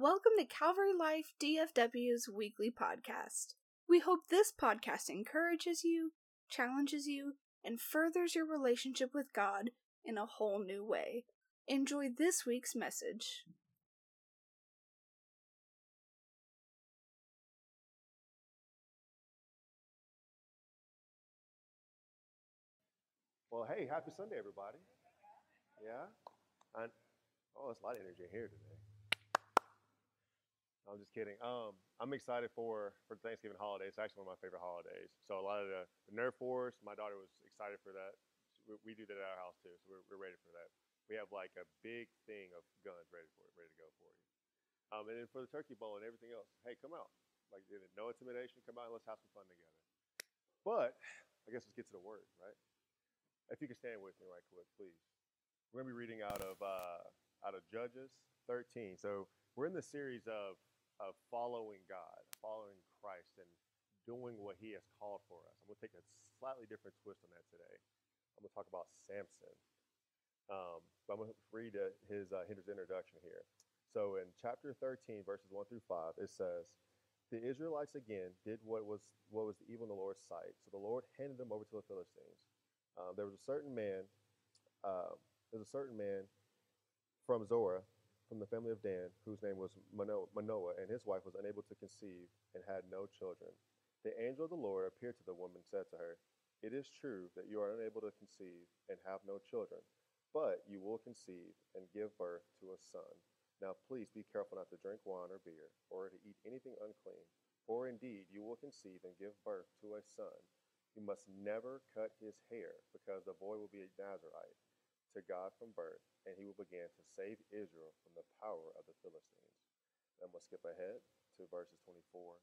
Welcome to Calvary Life DFW's weekly podcast. We hope this podcast encourages you, challenges you, and furthers your relationship with God in a whole new way. Enjoy this week's message. Well, hey, happy Sunday, everybody. Yeah? I, oh, it's a lot of energy here today. I'm just kidding. Um, I'm excited for, for Thanksgiving holiday. It's actually one of my favorite holidays. So a lot of the, the Nerf Force, my daughter was excited for that. We, we do that at our house too, so we're, we're ready for that. We have like a big thing of guns ready for it, ready to go for you. Um, and then for the turkey bowl and everything else, hey, come out. Like no intimidation, come out and let's have some fun together. But I guess let's get to the word, right? If you can stand with me right quick, please. We're to be reading out of uh, out of Judges 13. So we're in the series of of following God, following Christ, and doing what He has called for us. I'm going to take a slightly different twist on that today. I'm going to talk about Samson. Um, but I'm going to read uh, his uh, introduction here. So in chapter 13, verses 1 through 5, it says, The Israelites again did what was what was evil in the Lord's sight. So the Lord handed them over to the Philistines. Um, there was a certain man, uh, there's a certain man from Zorah, from the family of Dan, whose name was Manoah, and his wife was unable to conceive and had no children. The angel of the Lord appeared to the woman and said to her, It is true that you are unable to conceive and have no children, but you will conceive and give birth to a son. Now please be careful not to drink wine or beer, or to eat anything unclean, for indeed you will conceive and give birth to a son You must never cut his hair, because the boy will be a Nazarite to God from birth, and he will begin to save Israel from the power of the Philistines. And we'll skip ahead to verses 24.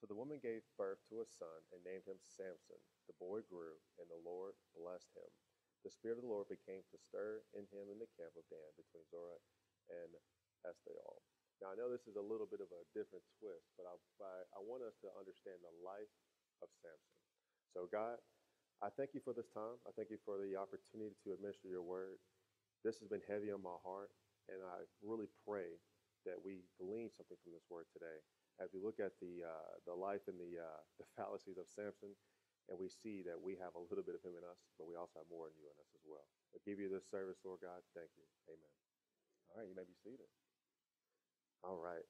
So the woman gave birth to a son and named him Samson. The boy grew, and the Lord blessed him. The Spirit of the Lord became to stir in him in the camp of Dan between Zorah and Eshtaol. Now, I know this is a little bit of a different twist, but I, I, I want us to understand the life of Samson. So, God, I thank you for this time. I thank you for the opportunity to administer your word. This has been heavy on my heart, and I really pray that we glean something from this word today as we look at the, uh, the life and the, uh, the fallacies of Samson, and we see that we have a little bit of him in us, but we also have more in you in us as well. I give you this service, Lord God. Thank you. Amen. All right, you may be seated. All right.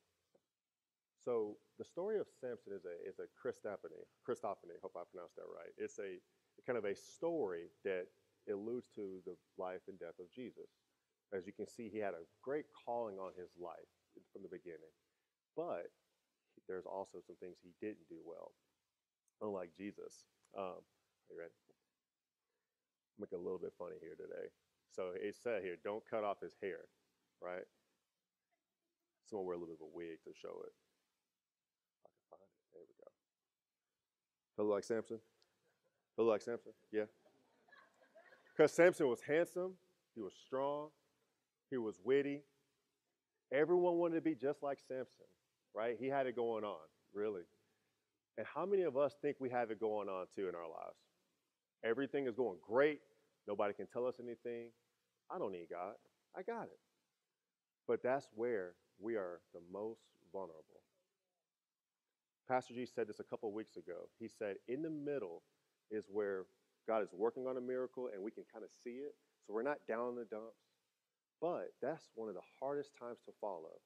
So the story of Samson is a is a Christophany. Christophany. Hope I pronounced that right. It's a kind of a story that alludes to the life and death of Jesus. As you can see, he had a great calling on his life from the beginning, but there's also some things he didn't do well, unlike Jesus. Um, are you ready? Make a little bit funny here today. So it said here, don't cut off his hair, right? Someone wear a little bit of a wig to show it. He'll look like Samson? Look like Samson? Yeah. Because Samson was handsome, he was strong, he was witty. Everyone wanted to be just like Samson, right? He had it going on, really. And how many of us think we have it going on too in our lives? Everything is going great. Nobody can tell us anything. I don't need God. I got it. But that's where we are the most vulnerable. Pastor G said this a couple weeks ago. He said, in the middle is where God is working on a miracle and we can kind of see it. So we're not down in the dumps. But that's one of the hardest times to follow.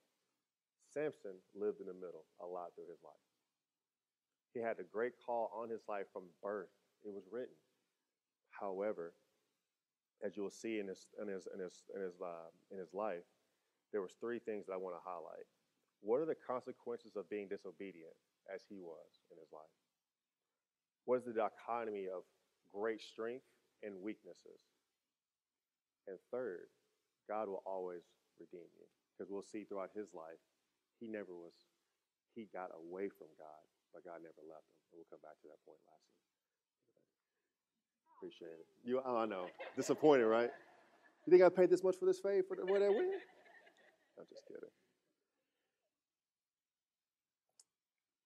Samson lived in the middle a lot through his life. He had a great call on his life from birth. It was written. However, as you will see in his, in his, in his, in his, uh, in his life, there was three things that I want to highlight. What are the consequences of being disobedient? as he was in his life? What is the dichotomy of great strength and weaknesses? And third, God will always redeem you. Because we'll see throughout his life, he never was, he got away from God, but God never left him. And we'll come back to that point lastly. Appreciate it. You, oh, I know. Disappointed, right? You think I paid this much for this faith for the, what I win? I'm just kidding.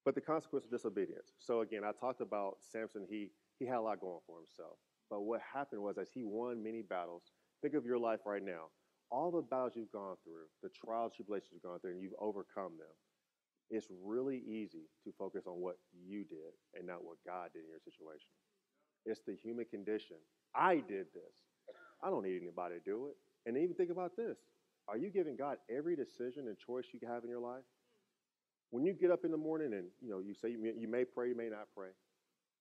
But the consequence of disobedience. So again, I talked about Samson. He he had a lot going for himself. But what happened was, as he won many battles, think of your life right now. all the battles you've gone through, the trials, tribulations you've gone through, and you've overcome them, it's really easy to focus on what you did and not what God did in your situation. It's the human condition. I did this. I don't need anybody to do it. And even think about this. Are you giving God every decision and choice you have in your life? When you get up in the morning and you know you say you may, you may pray, you may not pray,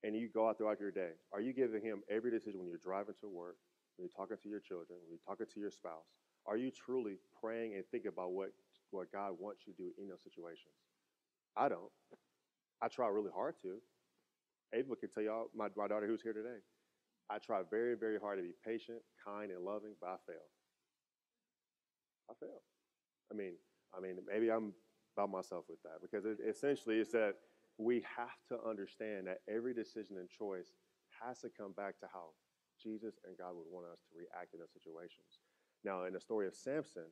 and you go out throughout your day, are you giving Him every decision when you're driving to work, when you're talking to your children, when you're talking to your spouse? Are you truly praying and thinking about what, what God wants you to do in those situations? I don't. I try really hard to. Ava can tell y'all, my, my daughter who's here today, I try very, very hard to be patient, kind, and loving, but I fail. I fail. I mean, I mean, maybe I'm by myself with that because it, essentially it's that we have to understand that every decision and choice has to come back to how Jesus and God would want us to react in those situations. Now, in the story of Samson,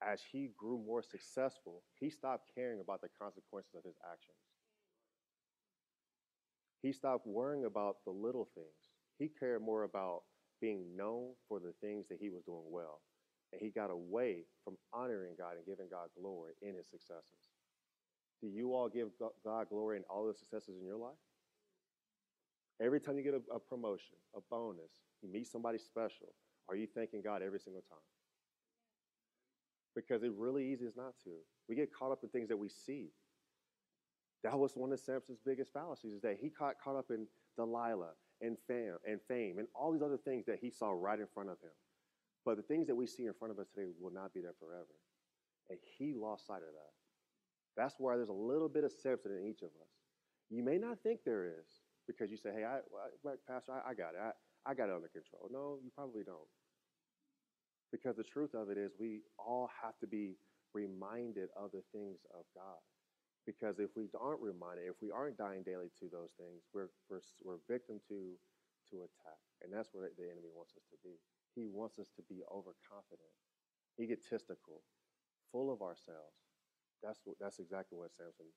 as he grew more successful, he stopped caring about the consequences of his actions. He stopped worrying about the little things. He cared more about being known for the things that he was doing well. And he got away from honoring God and giving God glory in his successes. Do you all give God glory in all the successes in your life? Every time you get a, a promotion, a bonus, you meet somebody special, are you thanking God every single time? Because it really easy is not to. We get caught up in things that we see. That was one of Samson's biggest fallacies is that he got caught up in Delilah and fame and fame and all these other things that he saw right in front of him. But the things that we see in front of us today will not be there forever. And he lost sight of that. That's why there's a little bit of Samson in each of us. You may not think there is because you say, hey, I, I Pastor, I, I got it. I, I got it under control. No, you probably don't. Because the truth of it is, we all have to be reminded of the things of God. Because if we aren't reminded, if we aren't dying daily to those things, we're, we're, we're victim to, to attack. And that's where the enemy wants us to be. He wants us to be overconfident, egotistical, full of ourselves. That's, what, that's exactly what Samson,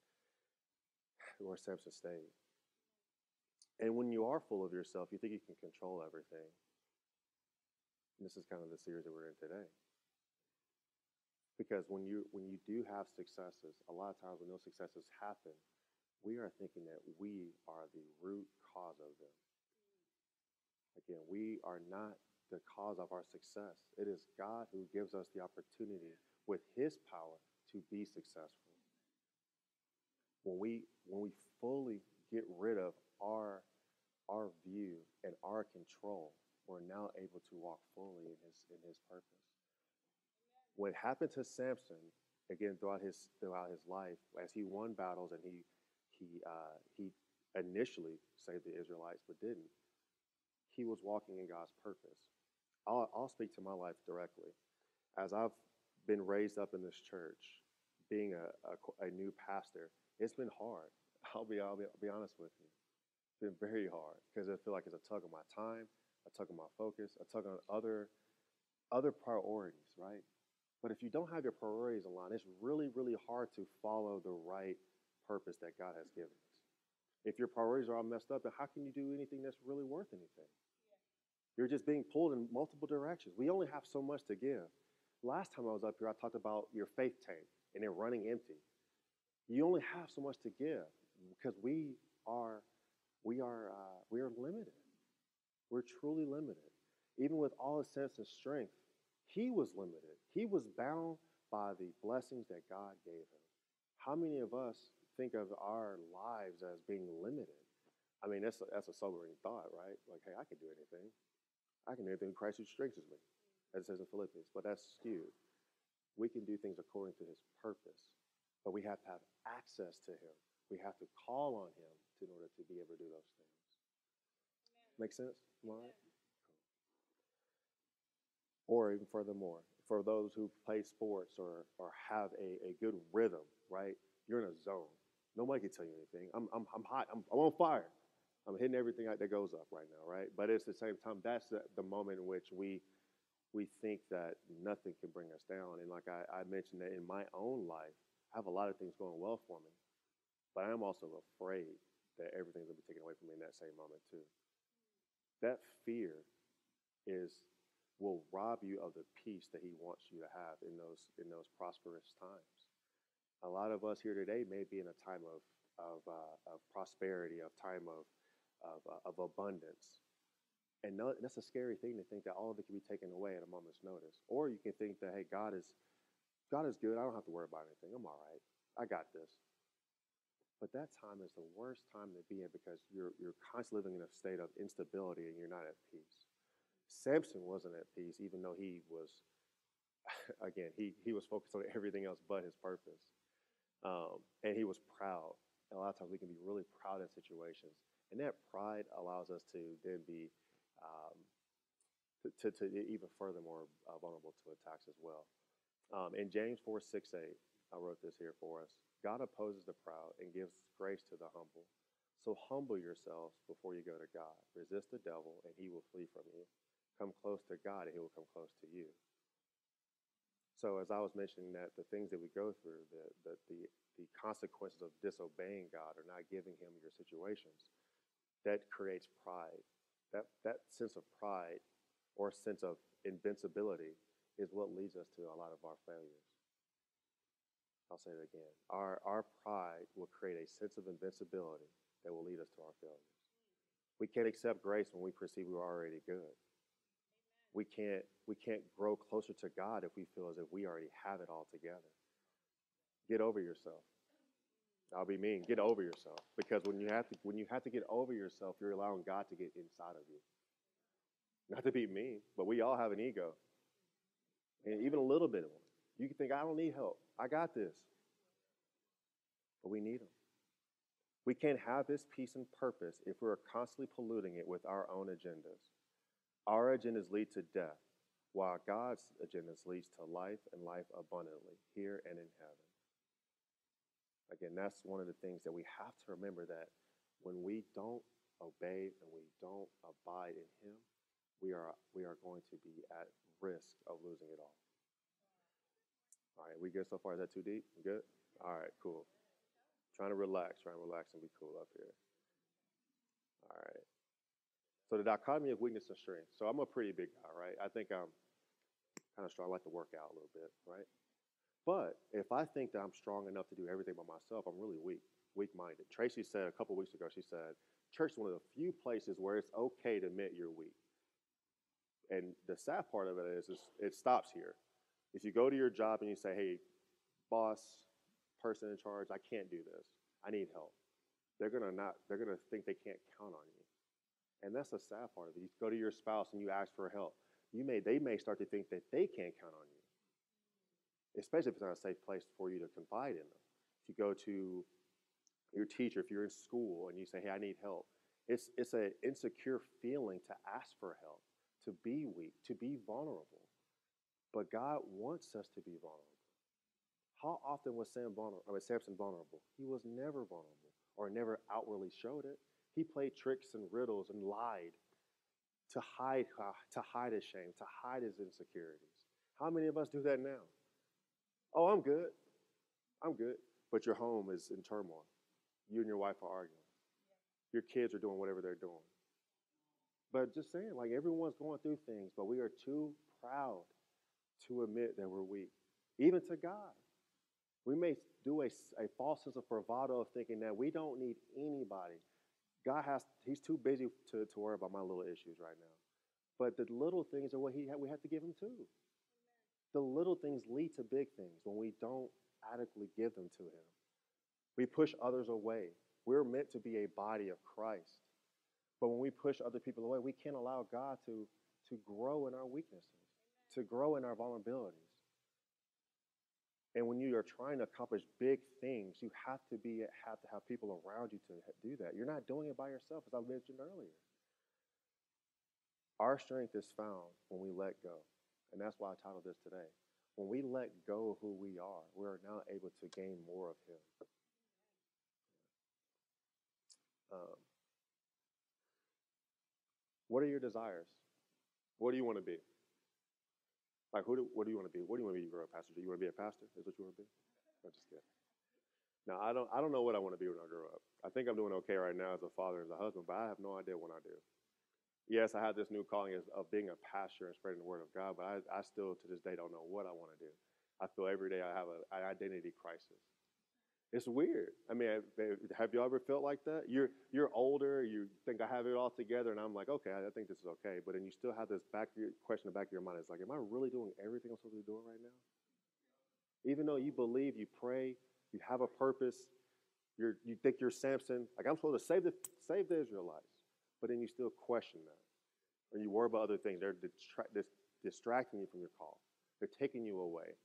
where Samson stayed. And when you are full of yourself, you think you can control everything. And this is kind of the series that we're in today. Because when you when you do have successes, a lot of times when those successes happen, we are thinking that we are the root cause of them. Again, we are not the cause of our success. It is God who gives us the opportunity with his power to be successful. When we when we fully get rid of our our view and our control, we're now able to walk fully in his in his purpose what happened to Samson again throughout his throughout his life as he won battles and he he uh, he initially saved the Israelites but didn't. He was walking in God's purpose. I'll, I'll speak to my life directly. As I've been raised up in this church, being a, a, a new pastor, it's been hard. I'll be, I'll be, I'll be honest with you. It's been very hard because I feel like it's a tug of my time, a tug of my focus, a tug on other other priorities, right? But if you don't have your priorities aligned, it's really, really hard to follow the right purpose that God has given us. If your priorities are all messed up, then how can you do anything that's really worth anything? You're just being pulled in multiple directions. We only have so much to give. Last time I was up here, I talked about your faith tank and it running empty. You only have so much to give because we are we are uh, we are limited. We're truly limited. Even with all his sense and strength, he was limited. He was bound by the blessings that God gave him. How many of us think of our lives as being limited? I mean, that's a, that's a sobering thought, right? Like, hey, I can do anything. I can do anything Christ who strengthens me, as it says in Philippians. But that's skewed. We can do things according to his purpose, but we have to have access to him. We have to call on him in order to be able to do those things. Amen. Make sense? All right? Or even furthermore, for those who play sports or, or have a, a good rhythm, right? You're in a zone. Nobody can tell you anything. I'm, I'm, I'm hot. I'm, I'm on fire. I'm hitting everything that goes up right now, right? But it's the same time, that's the, the moment in which we we think that nothing can bring us down. And like I, I mentioned that in my own life, I have a lot of things going well for me. But I am also afraid that everything's gonna be taken away from me in that same moment too. That fear is will rob you of the peace that he wants you to have in those in those prosperous times. A lot of us here today may be in a time of of, uh, of prosperity, of time of of, uh, of abundance, and no, that's a scary thing to think that all of it can be taken away at a moment's notice. Or you can think that hey, God is God is good. I don't have to worry about anything. I'm all right. I got this. But that time is the worst time to be in because you're you're constantly living in a state of instability and you're not at peace. Samson wasn't at peace, even though he was, again, he, he was focused on everything else but his purpose. Um, and he was proud. And a lot of times we can be really proud in situations. And that pride allows us to then be um, to, to, to, even further more uh, vulnerable to attacks as well. Um, in James 4 6 8, I wrote this here for us God opposes the proud and gives grace to the humble. So humble yourselves before you go to God. Resist the devil, and he will flee from you come close to God and he will come close to you. So as I was mentioning that the things that we go through, the, the, the, the consequences of disobeying God or not giving him your situations, that creates pride. That, that sense of pride or sense of invincibility is what leads us to a lot of our failures. I'll say it again. Our, our pride will create a sense of invincibility that will lead us to our failures. We can't accept grace when we perceive we're already good we can't we can't grow closer to God if we feel as if we already have it all together. Get over yourself. I'll be mean. Get over yourself because when you have to when you have to get over yourself, you're allowing God to get inside of you. Not to be mean, but we all have an ego, and even a little bit of one. You can think, I don't need help. I got this, but we need Him. We can't have this peace and purpose if we're constantly polluting it with our own agendas. Our agendas lead to death, while God's agendas leads to life and life abundantly here and in heaven. Again, that's one of the things that we have to remember that when we don't obey and we don't abide in Him, we are we are going to be at risk of losing it all. All right, we good so far? Is that too deep? Good? All right, cool. Trying to relax, trying to relax and be cool up here. All right. So the dichotomy of weakness and strength. So I'm a pretty big guy, right? I think I'm kind of strong. I like to work out a little bit, right? But if I think that I'm strong enough to do everything by myself, I'm really weak, weak-minded. Tracy said a couple weeks ago, she said, church is one of the few places where it's okay to admit you're weak. And the sad part of it is, is it stops here. If you go to your job and you say, hey, boss, person in charge, I can't do this. I need help. They're gonna not, they're gonna think they can't count on you. And that's the sad part of it. You go to your spouse and you ask for help. You may they may start to think that they can't count on you. Especially if it's not a safe place for you to confide in them. If you go to your teacher, if you're in school and you say, Hey, I need help, it's it's an insecure feeling to ask for help, to be weak, to be vulnerable. But God wants us to be vulnerable. How often was Sam vulnerable, I mean, Samson vulnerable? He was never vulnerable or never outwardly showed it. He played tricks and riddles and lied to hide, uh, to hide his shame, to hide his insecurities. How many of us do that now? Oh, I'm good. I'm good. But your home is in turmoil. You and your wife are arguing. Your kids are doing whatever they're doing. But just saying, like everyone's going through things, but we are too proud to admit that we're weak, even to God. We may do a, a false sense of bravado of thinking that we don't need anybody. God has, he's too busy to, to worry about my little issues right now. But the little things are what he we have to give him too. The little things lead to big things when we don't adequately give them to him. We push others away. We're meant to be a body of Christ. But when we push other people away, we can't allow God to, to grow in our weaknesses, to grow in our vulnerabilities. And when you are trying to accomplish big things, you have to be have to have people around you to do that. You're not doing it by yourself, as I mentioned earlier. Our strength is found when we let go. And that's why I titled this today. When we let go of who we are, we are now able to gain more of Him. Um, what are your desires? What do you want to be? Like, who do, what do you want to be? What do you want to be when you grow up, Pastor? Do you want to be a pastor? Is what you want to be? I'm just kidding. No, I don't. I don't know what I want to be when I grow up. I think I'm doing okay right now as a father, as a husband, but I have no idea what I do. Yes, I have this new calling of, being a pastor and spreading the word of God, but I, I still to this day don't know what I want to do. I feel every day I have a, an identity crisis. It's weird. I mean, have you ever felt like that? You're you're older. You think I have it all together, and I'm like, okay, I think this is okay. But then you still have this back question in the back of your mind. It's like, am I really doing everything I'm supposed to be doing right now? Even though you believe, you pray, you have a purpose, you you think you're Samson. Like I'm supposed to save the save the Israelites, but then you still question that, or you worry about other things. They're distra- distracting you from your call. They're taking you away.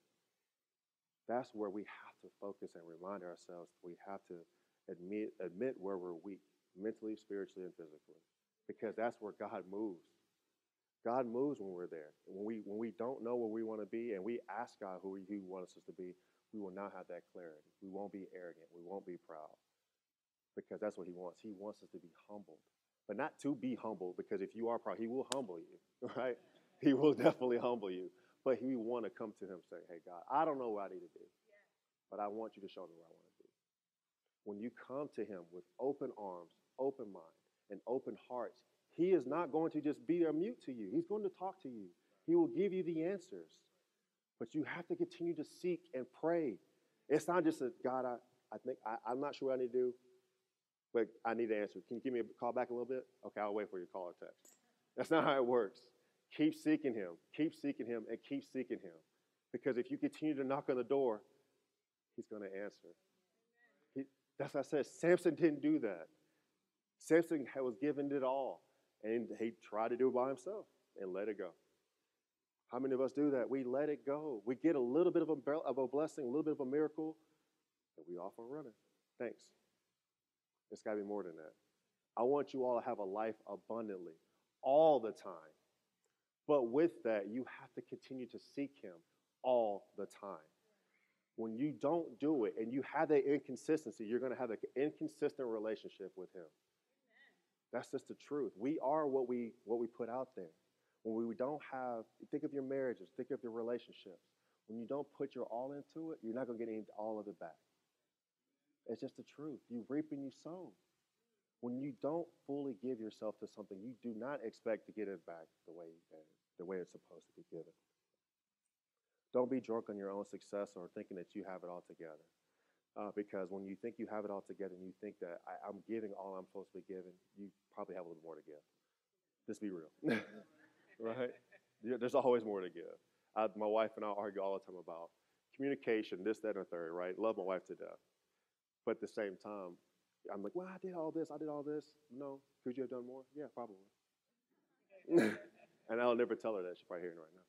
That's where we have to focus and remind ourselves we have to admit, admit where we're weak, mentally, spiritually, and physically, because that's where God moves. God moves when we're there. When we, when we don't know where we want to be and we ask God who He wants us to be, we will not have that clarity. We won't be arrogant. We won't be proud because that's what He wants. He wants us to be humbled, but not to be humble, because if you are proud, He will humble you, right? He will definitely humble you. But we want to come to him and say, hey, God, I don't know what I need to do, but I want you to show me what I want to do. When you come to him with open arms, open mind, and open hearts, he is not going to just be a mute to you. He's going to talk to you. He will give you the answers. But you have to continue to seek and pray. It's not just a God, I, I think I, I'm not sure what I need to do, but I need an answer. Can you give me a call back a little bit? Okay, I'll wait for your call or text. That's not how it works. Keep seeking Him, keep seeking Him, and keep seeking Him. Because if you continue to knock on the door, He's going to answer. He, that's what I said. Samson didn't do that. Samson was given it all, and he tried to do it by himself and let it go. How many of us do that? We let it go. We get a little bit of a, of a blessing, a little bit of a miracle, and we off and running. Thanks. It's got to be more than that. I want you all to have a life abundantly all the time. But with that, you have to continue to seek Him all the time. When you don't do it and you have that inconsistency, you're going to have an inconsistent relationship with Him. That's just the truth. We are what we what we put out there. When we don't have, think of your marriages, think of your relationships. When you don't put your all into it, you're not going to get any, all of it back. It's just the truth. You reap and you sow. When you don't fully give yourself to something, you do not expect to get it back the way the way it's supposed to be given. Don't be drunk on your own success or thinking that you have it all together. Uh, because when you think you have it all together and you think that I, am giving all I'm supposed to be giving, you probably have a little more to give. Just be real, right? There's always more to give. I, my wife and I argue all the time about communication, this, that, and the third, right? Love my wife to death. But at the same time, I'm like, well, I did all this, I did all this. No, could you have done more? Yeah, probably. and I'll never tell her that. She's probably hearing right now.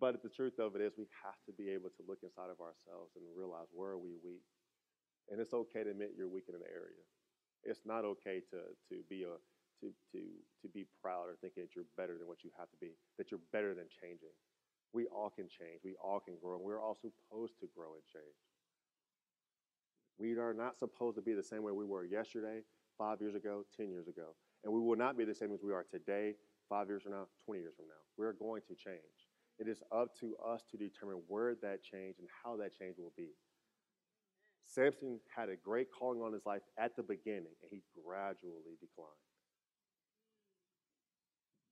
But the truth of it is, we have to be able to look inside of ourselves and realize where are we weak. And it's okay to admit you're weak in an area. It's not okay to, to be a to, to, to be proud or thinking that you're better than what you have to be, that you're better than changing. We all can change. We all can grow. And we're all supposed to grow and change. We are not supposed to be the same way we were yesterday, five years ago, 10 years ago. And we will not be the same as we are today, five years from now, 20 years from now. We're going to change. It is up to us to determine where that change and how that change will be. Samson had a great calling on his life at the beginning, and he gradually declined.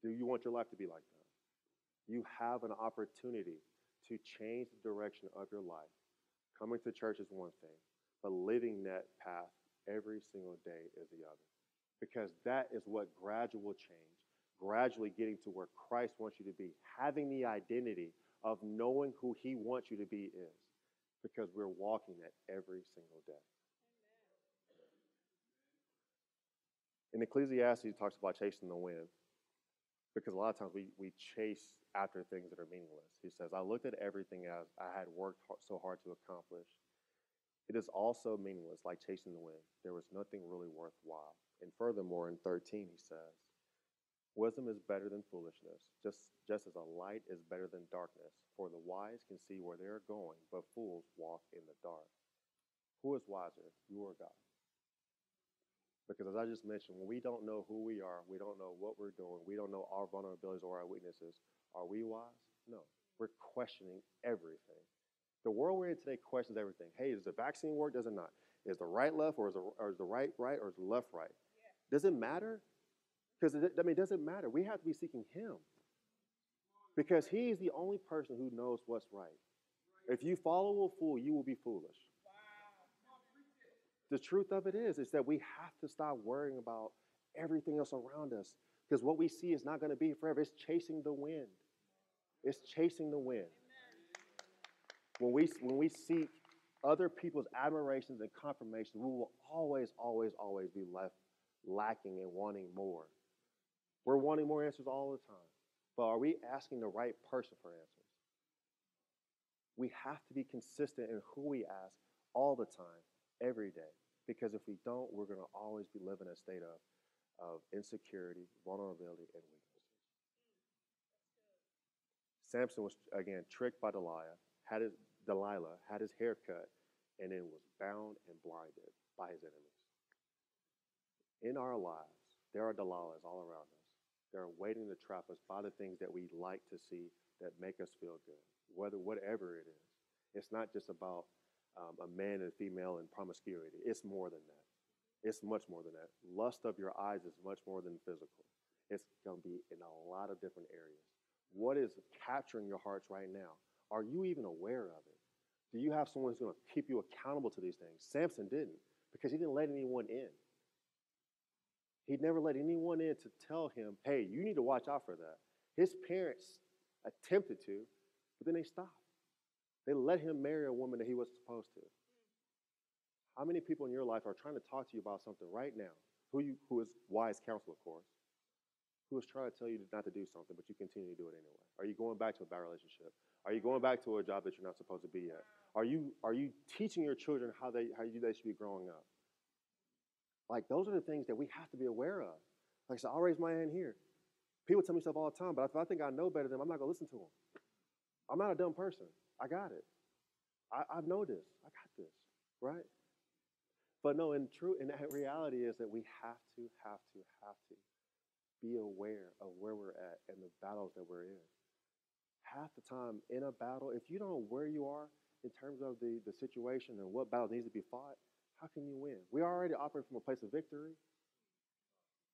Do you want your life to be like that? You have an opportunity to change the direction of your life. Coming to church is one thing, but living that path every single day is the other. Because that is what gradual change, gradually getting to where Christ wants you to be, having the identity of knowing who he wants you to be is. Because we're walking that every single day. In Ecclesiastes, he talks about chasing the wind. Because a lot of times we, we chase after things that are meaningless. He says, I looked at everything as I had worked so hard to accomplish, it is also meaningless, like chasing the wind. There was nothing really worthwhile. And furthermore, in 13, he says, Wisdom is better than foolishness, just, just as a light is better than darkness. For the wise can see where they are going, but fools walk in the dark. Who is wiser, you or God? Because as I just mentioned, when we don't know who we are, we don't know what we're doing, we don't know our vulnerabilities or our weaknesses, are we wise? No. We're questioning everything. The world we're in today questions everything. Hey, does the vaccine work? Does it not? Is the right left or is the, or is the right right or is the left right? Yeah. Does it matter? Because I mean, it doesn't matter. We have to be seeking Him. Because He is the only person who knows what's right. If you follow a fool, you will be foolish. The truth of it is, is that we have to stop worrying about everything else around us. Because what we see is not going to be forever. It's chasing the wind. It's chasing the wind. When we when we seek other people's admirations and confirmations, we will always, always, always be left lacking and wanting more. We're wanting more answers all the time. But are we asking the right person for answers? We have to be consistent in who we ask all the time, every day. Because if we don't, we're going to always be living in a state of, of insecurity, vulnerability, and weaknesses. Samson was, again, tricked by Delilah, had his, Delilah, had his hair cut, and then was bound and blinded by his enemies. In our lives, there are Delilahs all around us. They're waiting to trap us by the things that we like to see that make us feel good, whether whatever it is. It's not just about um, a man and a female and promiscuity. It's more than that. It's much more than that. Lust of your eyes is much more than physical. It's going to be in a lot of different areas. What is capturing your hearts right now? Are you even aware of it? Do you have someone who's going to keep you accountable to these things? Samson didn't because he didn't let anyone in. He'd never let anyone in to tell him, hey, you need to watch out for that. His parents attempted to, but then they stopped. They let him marry a woman that he wasn't supposed to. How many people in your life are trying to talk to you about something right now? Who, you, who is wise counsel, of course, who is trying to tell you not to do something, but you continue to do it anyway? Are you going back to a bad relationship? Are you going back to a job that you're not supposed to be at? Are you, are you teaching your children how they, how they should be growing up? Like, those are the things that we have to be aware of. Like I said, I'll raise my hand here. People tell me stuff all the time, but if I think I know better than them, I'm not going to listen to them. I'm not a dumb person. I got it. I, I know this. I got this, right? But no, in true, in reality is that we have to, have to, have to be aware of where we're at and the battles that we're in. Half the time in a battle, if you don't know where you are in terms of the, the situation and what battle needs to be fought, how can you win? We already operate from a place of victory.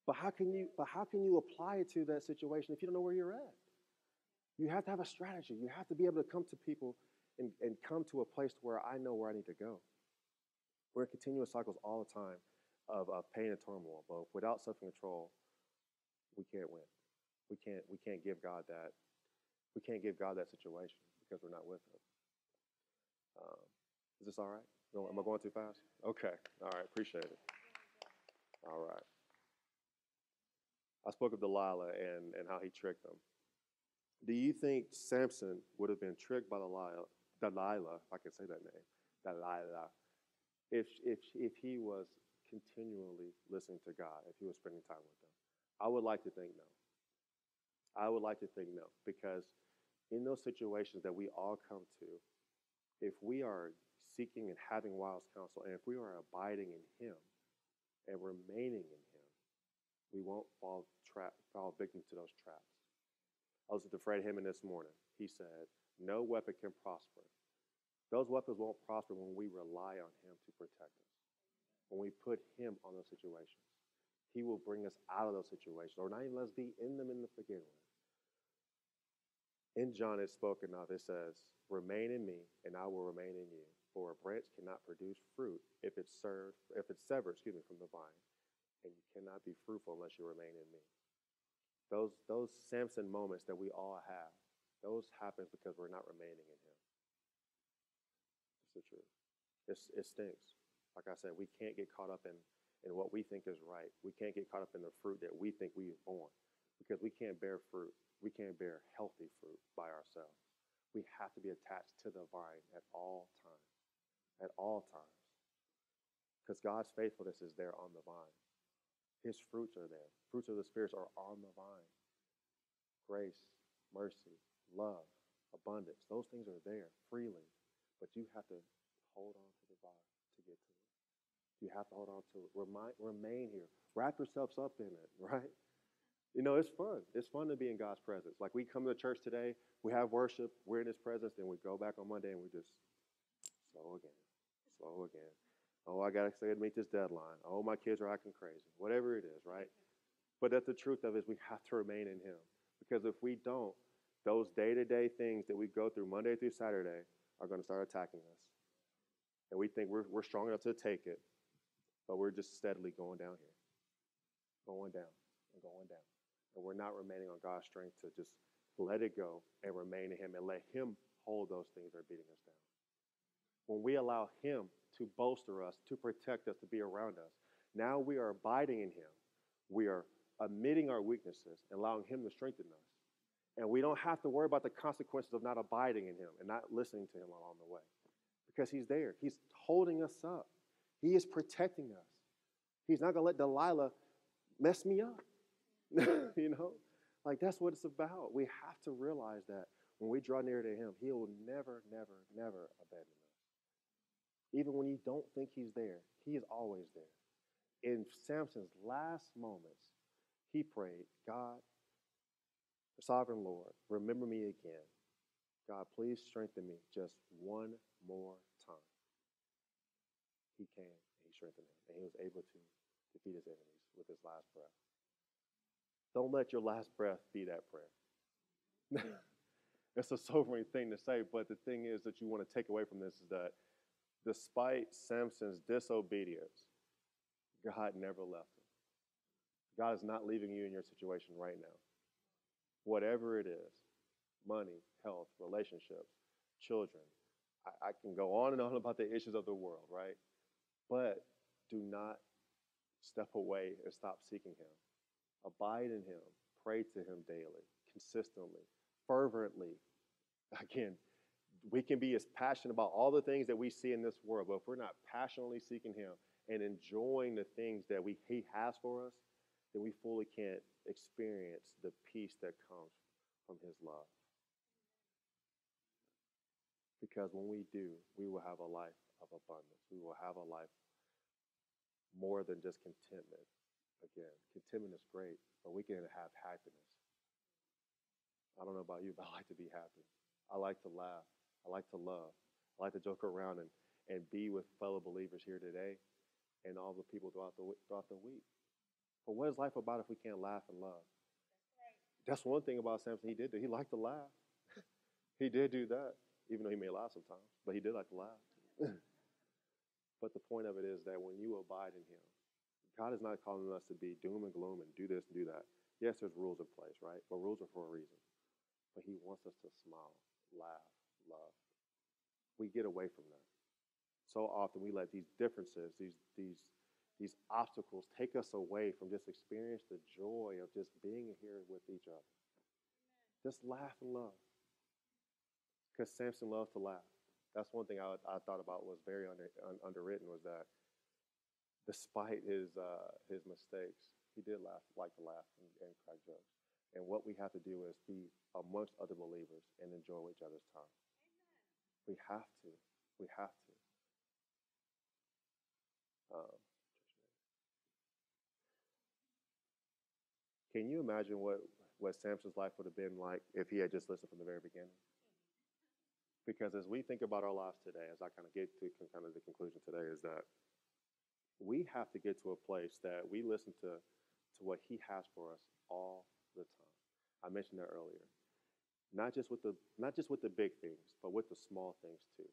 But how can you but how can you apply it to that situation if you don't know where you're at? You have to have a strategy. You have to be able to come to people and, and come to a place where I know where I need to go. We're in continuous cycles all the time of, of pain and turmoil, but without self-control, we can't win. We can't we can't give God that we can't give God that situation because we're not with Him. Um, is this all right? Am I going too fast? Okay. All right. Appreciate it. All right. I spoke of Delilah and, and how he tricked them. Do you think Samson would have been tricked by Delilah, Delilah if I can say that name, Delilah, if, if, if he was continually listening to God, if he was spending time with them? I would like to think no. I would like to think no, because in those situations that we all come to, if we are seeking and having wise counsel, and if we are abiding in Him and remaining in Him, we won't fall fall victim to those traps. I listened to Fred Hammond this morning. He said, "No weapon can prosper. Those weapons won't prosper when we rely on Him to protect us. When we put Him on those situations, He will bring us out of those situations, or not even let us be in them in the beginning." In John, it's spoken of. It says, "Remain in me, and I will remain in you." For a branch cannot produce fruit if it's served, if it's severed, excuse me, from the vine, and you cannot be fruitful unless you remain in me. Those those Samson moments that we all have, those happen because we're not remaining in Him. It's the truth. It's, it stinks. Like I said, we can't get caught up in in what we think is right. We can't get caught up in the fruit that we think we've born because we can't bear fruit. We can't bear healthy fruit by ourselves. We have to be attached to the vine at all times at all times. Because God's faithfulness is there on the vine. His fruits are there. Fruits of the Spirit are on the vine. Grace, mercy, love, abundance. Those things are there freely. But you have to hold on to the vine to get to it. You have to hold on to it. Remind, remain here. Wrap yourselves up in it, right? You know, it's fun. It's fun to be in God's presence. Like we come to church today, we have worship, we're in His presence, then we go back on Monday and we just slow again slow again. Oh, I got to meet this deadline. Oh, my kids are acting crazy. Whatever it is, right? But that's the truth of it is we have to remain in Him. Because if we don't, those day to day things that we go through Monday through Saturday are going to start attacking us. And we think we're, we're strong enough to take it, but we're just steadily going down here, going down and going down. And we're not remaining on God's strength to just let it go and remain in Him and let Him hold those things that are beating us down. When we allow Him to bolster us, to protect us, to be around us, now we are abiding in Him. We are admitting our weaknesses and allowing Him to strengthen us. And we don't have to worry about the consequences of not abiding in Him and not listening to Him along the way because He's there. He's holding us up, He is protecting us. He's not going to let Delilah mess me up. you know? Like that's what it's about. We have to realize that when we draw near to Him, He will never, never, never abandon us. Even when you don't think He's there, He is always there. In Samson's last moments, he prayed, God, Sovereign Lord, remember me again. God, please strengthen me just one more time. He came and he strengthened him, and he was able to defeat his enemies with his last breath. Don't let your last breath be that prayer. it's a sobering thing to say, but the thing is that you want to take away from this is that despite Samson's disobedience, God never left him. God is not leaving you in your situation right now whatever it is money, health, relationships, children. I, I, can go on and on about the issues of the world, right? But do not step away and stop seeking Him. Abide in Him. Pray to Him daily, consistently, fervently. Again, we can be as passionate about all the things that we see in this world, but if we're not passionately seeking Him and enjoying the things that we, He has for us, then we fully can't experience the peace that comes from His love. Because when we do, we will have a life of abundance. We will have a life more than just contentment. Again, contentment is great, but we can have happiness. I don't know about you, but I like to be happy. I like to laugh. I like to love. I like to joke around and, and be with fellow believers here today and all the people throughout the, throughout the week. But what is life about if we can't laugh and love? That's, one thing about Samson. He did do. He liked to laugh. he did do that, even though he may laugh sometimes. But he did like to laugh. but the point of it is that when you abide in Him, God is not calling us to be doom and gloom and do this and do that. Yes, there's rules in place, right? But rules are for a reason. But He wants us to smile, laugh, love. We get away from that. So often we let these differences, these these these obstacles take us away from just experience the joy of just being here with each other. Just laugh and love. Because Samson loved to laugh. That's one thing I, I thought about was very under, un, underwritten was that despite his, uh, his mistakes, he did laugh, like to laugh and, and crack jokes. And what we have to do is be amongst other believers and enjoy each other's time. Amen. We have to. We have to. Um, Can you imagine what, what Samson's life would have been like if he had just listened from the very beginning? Because as we think about our lives today, as I kind of get to kind of the conclusion today, is that we have to get to a place that we listen to, to what he has for us all the time. I mentioned that earlier. Not just with the not just with the big things, but with the small things too.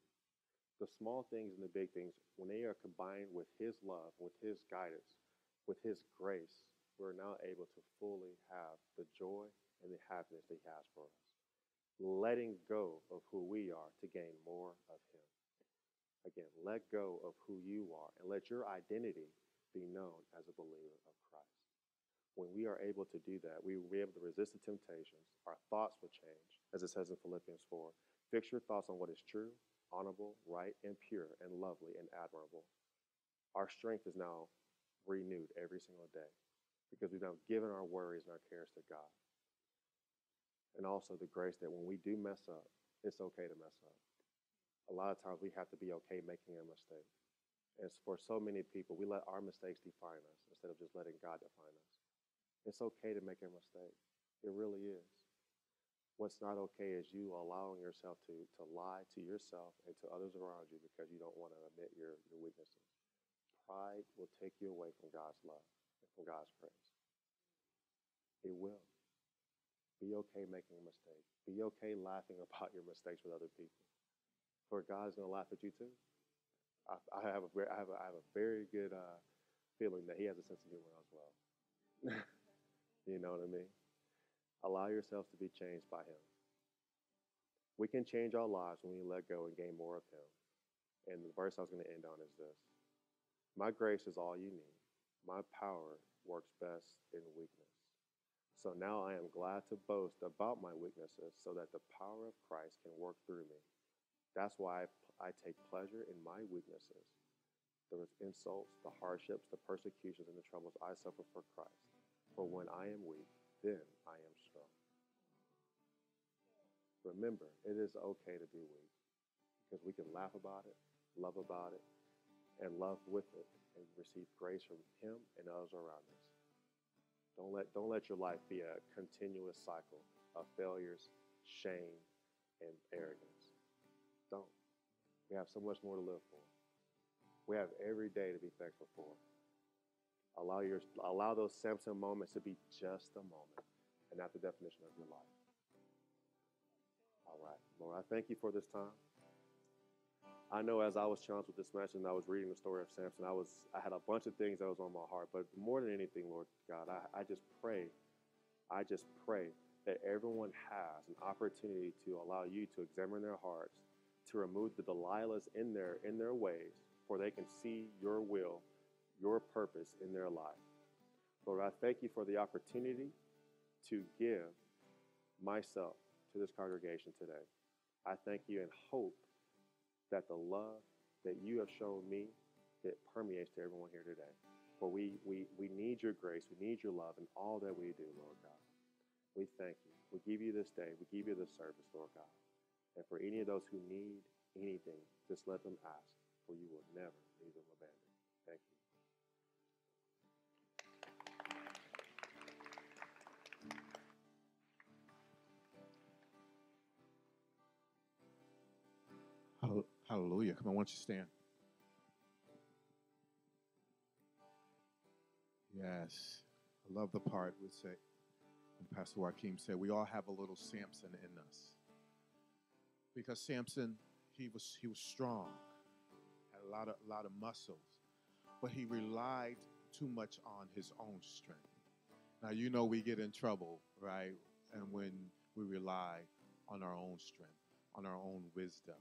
The small things and the big things, when they are combined with his love, with his guidance, with his grace, we're now able to fully have the joy and the happiness that He has for us. Letting go of who we are to gain more of Him. Again, let go of who you are and let your identity be known as a believer of Christ. When we are able to do that, we will be able to resist the temptations. Our thoughts will change, as it says in Philippians 4. Fix your thoughts on what is true, honorable, right, and pure, and lovely, and admirable. Our strength is now renewed every single day because we've now given our worries and our cares to God. And also the grace that when we do mess up, it's okay to mess up. A lot of times we have to be okay making a mistake. And for so many people, we let our mistakes define us instead of just letting God define us. It's okay to make a mistake. It really is. What's not okay is you allowing yourself to, to lie to yourself and to others around you because you don't want to admit your, your weaknesses. Pride will take you away from God's love and from God's praise. It will. Be okay making a mistake. Be okay laughing about your mistakes with other people. For God's going to laugh at you too. I, I, have a very, I have a, I have a very good uh, feeling that He has a sense of humor as well. you know what I mean? Allow yourselves to be changed by Him. We can change our lives when we let go and gain more of Him. And the verse I was going to end on is this My grace is all you need. My power works best in weakness. So now I am glad to boast about my weaknesses so that the power of Christ can work through me. That's why I, take pleasure in my weaknesses, the insults, the hardships, the persecutions, and the troubles I suffer for Christ. For when I am weak, then I am strong. Remember, it is okay to be weak because we can laugh about it, love about it, and love with it and receive grace from Him and others around us. Don't let, don't let your life be a continuous cycle of failures, shame, and arrogance. We have so much more to live for. We have every day to be thankful for. Allow, your, allow those Samson moments to be just a moment and not the definition of your life. All right. Lord, I thank you for this time. I know as I was challenged with this message and I was reading the story of Samson, I was I had a bunch of things that was on my heart. But more than anything, Lord God, I, I just pray, I just pray that everyone has an opportunity to allow you to examine their hearts, to remove the Delilahs in their in their ways, for they can see your will, your purpose in their life. Lord, I thank you for the opportunity to give myself to this congregation today. I thank you and hope that the love that you have shown me that permeates to everyone here today. For we, we, we need your grace, we need your love in all that we do, Lord God. We thank you. We give you this day, we give you this service, Lord God. And for any of those who need anything, just let them ask, for you will never leave them abandoned. Thank you. Hallelujah. Come on, why don't you stand? Yes. I love the part we say, Pastor Joaquin said, we all have a little Samson in us. Because Samson, he was he was strong, had a lot of a lot of muscles, but he relied too much on his own strength. Now you know we get in trouble, right? And when we rely on our own strength, on our own wisdom,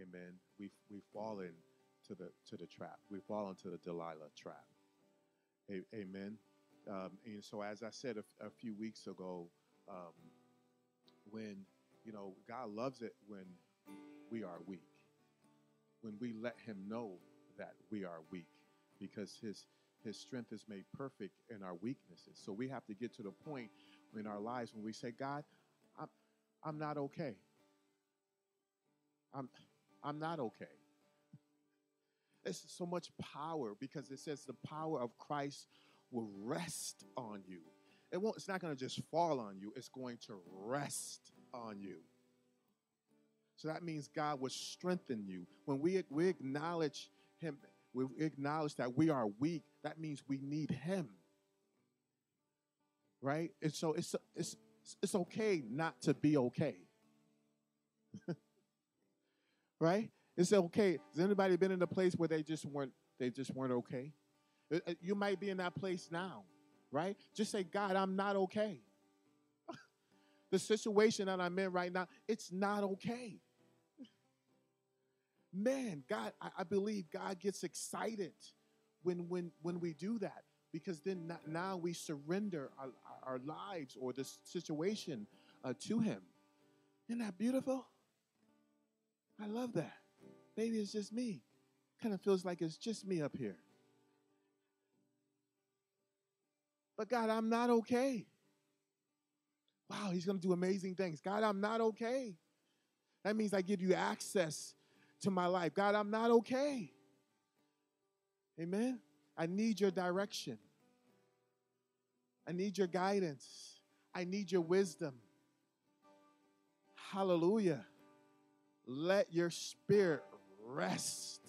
Amen. We've we've fallen to the to the trap. We've fallen to the Delilah trap. A- amen. Um, and so, as I said a, a few weeks ago, um, when you know God loves it when we are weak, when we let Him know that we are weak, because His His strength is made perfect in our weaknesses. So we have to get to the point in our lives when we say, God, I'm I'm not okay. I'm I'm not okay. It's so much power because it says the power of Christ will rest on you. It won't, it's not going to just fall on you, it's going to rest on you. So that means God will strengthen you. When we, we acknowledge Him, we acknowledge that we are weak, that means we need Him. Right? And so it's, it's, it's okay not to be okay. right? It's okay. Has anybody been in a place where they just weren't they just weren't okay? Uh, uh, you might be in that place now, right? Just say, God, I'm not okay. The situation that I'm in right now, it's not okay. Man, God, I, I believe God gets excited when when when we do that because then now we surrender our, our lives or the situation uh, to Him. Isn't that beautiful? I love that. Maybe it's just me. Kind of feels like it's just me up here. But God, I'm not okay. Wow, He's going to do amazing things. God, I'm not okay. That means I give you access to my life. God, I'm not okay. Amen. I need your direction. I need your guidance. I need your wisdom. Hallelujah. Let your spirit rest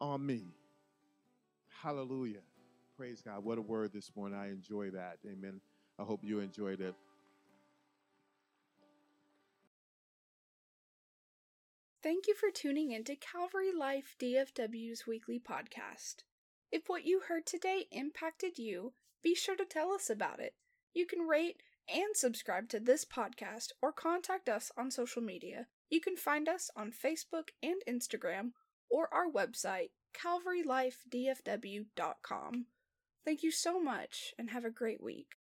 on me. Hallelujah. Praise God. What a word this morning. I enjoy that. Amen. I hope you enjoyed it. Thank you for tuning into Calvary Life DFW's weekly podcast. If what you heard today impacted you, be sure to tell us about it. You can rate and subscribe to this podcast or contact us on social media. You can find us on Facebook and Instagram or our website, calvarylifedfw.com. Thank you so much and have a great week.